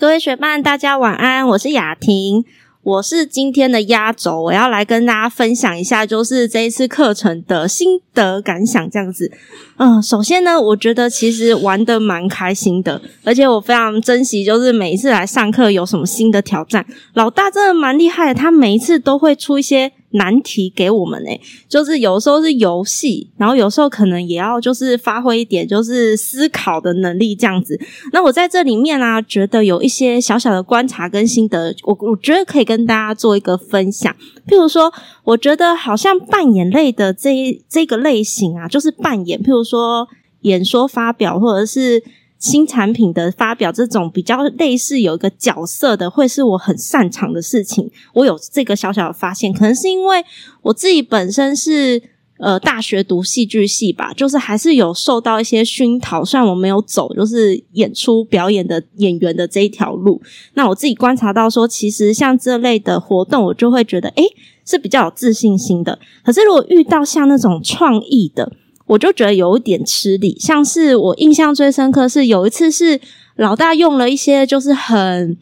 各位学伴，大家晚安，我是雅婷。我是今天的压轴，我要来跟大家分享一下，就是这一次课程的心得感想这样子。嗯，首先呢，我觉得其实玩的蛮开心的，而且我非常珍惜，就是每一次来上课有什么新的挑战。老大真的蛮厉害的，他每一次都会出一些难题给我们诶，就是有时候是游戏，然后有时候可能也要就是发挥一点就是思考的能力这样子。那我在这里面啊，觉得有一些小小的观察跟心得，我我觉得可以跟大家做一个分享。譬如说，我觉得好像扮演类的这这个类型啊，就是扮演，譬如说演说发表或者是。新产品的发表，这种比较类似有一个角色的，会是我很擅长的事情。我有这个小小的发现，可能是因为我自己本身是呃大学读戏剧系吧，就是还是有受到一些熏陶。虽然我没有走就是演出表演的演员的这一条路，那我自己观察到说，其实像这类的活动，我就会觉得诶是比较有自信心的。可是如果遇到像那种创意的，我就觉得有一点吃力，像是我印象最深刻是有一次是老大用了一些就是很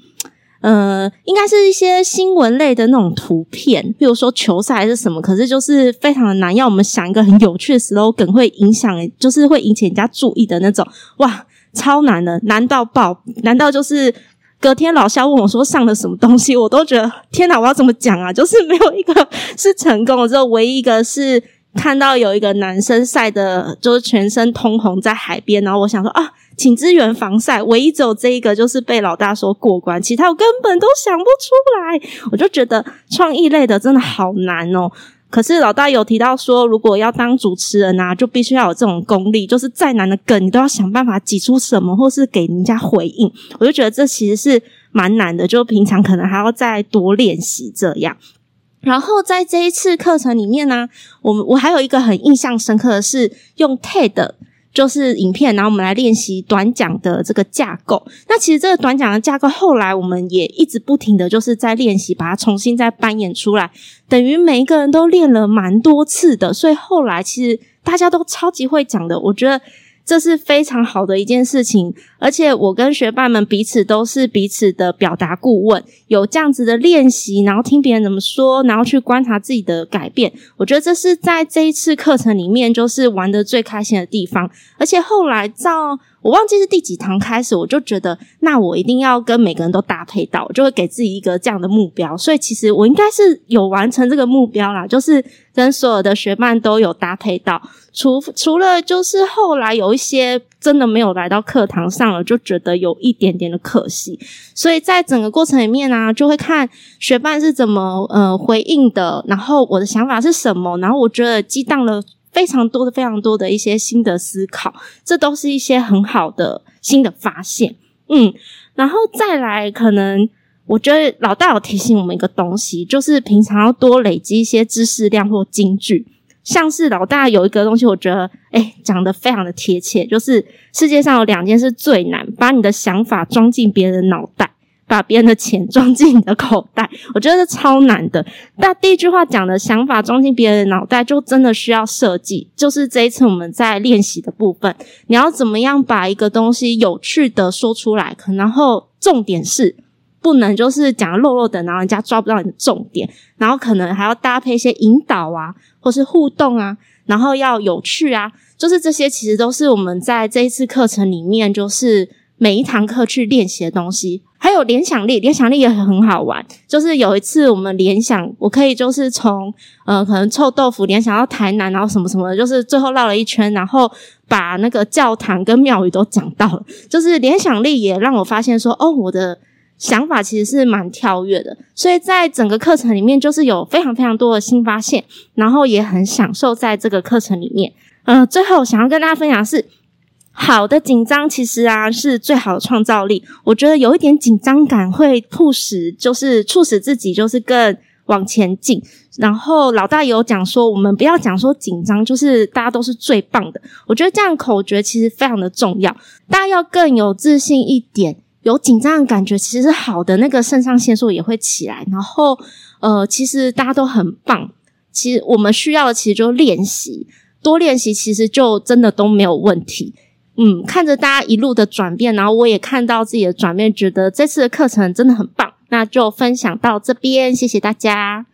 呃，应该是一些新闻类的那种图片，比如说球赛还是什么，可是就是非常的难，要我们想一个很有趣的 slogan 会影响，就是会引起人家注意的那种，哇，超难的，难到爆，难道就是隔天老肖问我说上了什么东西，我都觉得天哪，我要怎么讲啊？就是没有一个 是成功的，只有唯一一个是。看到有一个男生晒的，就是全身通红在海边，然后我想说啊，请支援防晒。唯一只有这一个就是被老大说过关，其他我根本都想不出来。我就觉得创意类的真的好难哦。可是老大有提到说，如果要当主持人啊，就必须要有这种功力，就是再难的梗你都要想办法挤出什么，或是给人家回应。我就觉得这其实是蛮难的，就平常可能还要再多练习这样。然后在这一次课程里面呢，我们我还有一个很印象深刻的是用 TED 就是影片，然后我们来练习短讲的这个架构。那其实这个短讲的架构后来我们也一直不停的就是在练习，把它重新再扮演出来，等于每一个人都练了蛮多次的，所以后来其实大家都超级会讲的，我觉得。这是非常好的一件事情，而且我跟学霸们彼此都是彼此的表达顾问，有这样子的练习，然后听别人怎么说，然后去观察自己的改变。我觉得这是在这一次课程里面就是玩的最开心的地方，而且后来照。我忘记是第几堂开始，我就觉得那我一定要跟每个人都搭配到，就会给自己一个这样的目标。所以其实我应该是有完成这个目标啦，就是跟所有的学伴都有搭配到。除除了就是后来有一些真的没有来到课堂上了，就觉得有一点点的可惜。所以在整个过程里面呢、就会看学伴是怎么呃回应的，然后我的想法是什么，然后我觉得激荡了。非常多的、非常多的一些新的思考，这都是一些很好的新的发现。嗯，然后再来，可能我觉得老大有提醒我们一个东西，就是平常要多累积一些知识量或金句。像是老大有一个东西，我觉得诶讲的非常的贴切，就是世界上有两件事最难，把你的想法装进别人脑袋。把别人的钱装进你的口袋，我觉得是超难的。那第一句话讲的想法装进别人的脑袋，就真的需要设计。就是这一次我们在练习的部分，你要怎么样把一个东西有趣的说出来？可然后重点是不能就是讲的漏漏的，然后人家抓不到你的重点。然后可能还要搭配一些引导啊，或是互动啊，然后要有趣啊。就是这些其实都是我们在这一次课程里面，就是每一堂课去练习的东西。有联想力，联想力也很好玩。就是有一次我们联想，我可以就是从呃可能臭豆腐联想到台南，然后什么什么，就是最后绕了一圈，然后把那个教堂跟庙宇都讲到了。就是联想力也让我发现说，哦，我的想法其实是蛮跳跃的。所以在整个课程里面，就是有非常非常多的新发现，然后也很享受在这个课程里面。嗯、最后想要跟大家分享的是。好的紧张其实啊是最好的创造力。我觉得有一点紧张感会促使，就是促使自己就是更往前进。然后老大有讲说，我们不要讲说紧张，就是大家都是最棒的。我觉得这样口诀其实非常的重要。大家要更有自信一点，有紧张的感觉其实好的，那个肾上腺素也会起来。然后呃，其实大家都很棒。其实我们需要的其实就是练习，多练习其实就真的都没有问题。嗯，看着大家一路的转变，然后我也看到自己的转变，觉得这次的课程真的很棒。那就分享到这边，谢谢大家。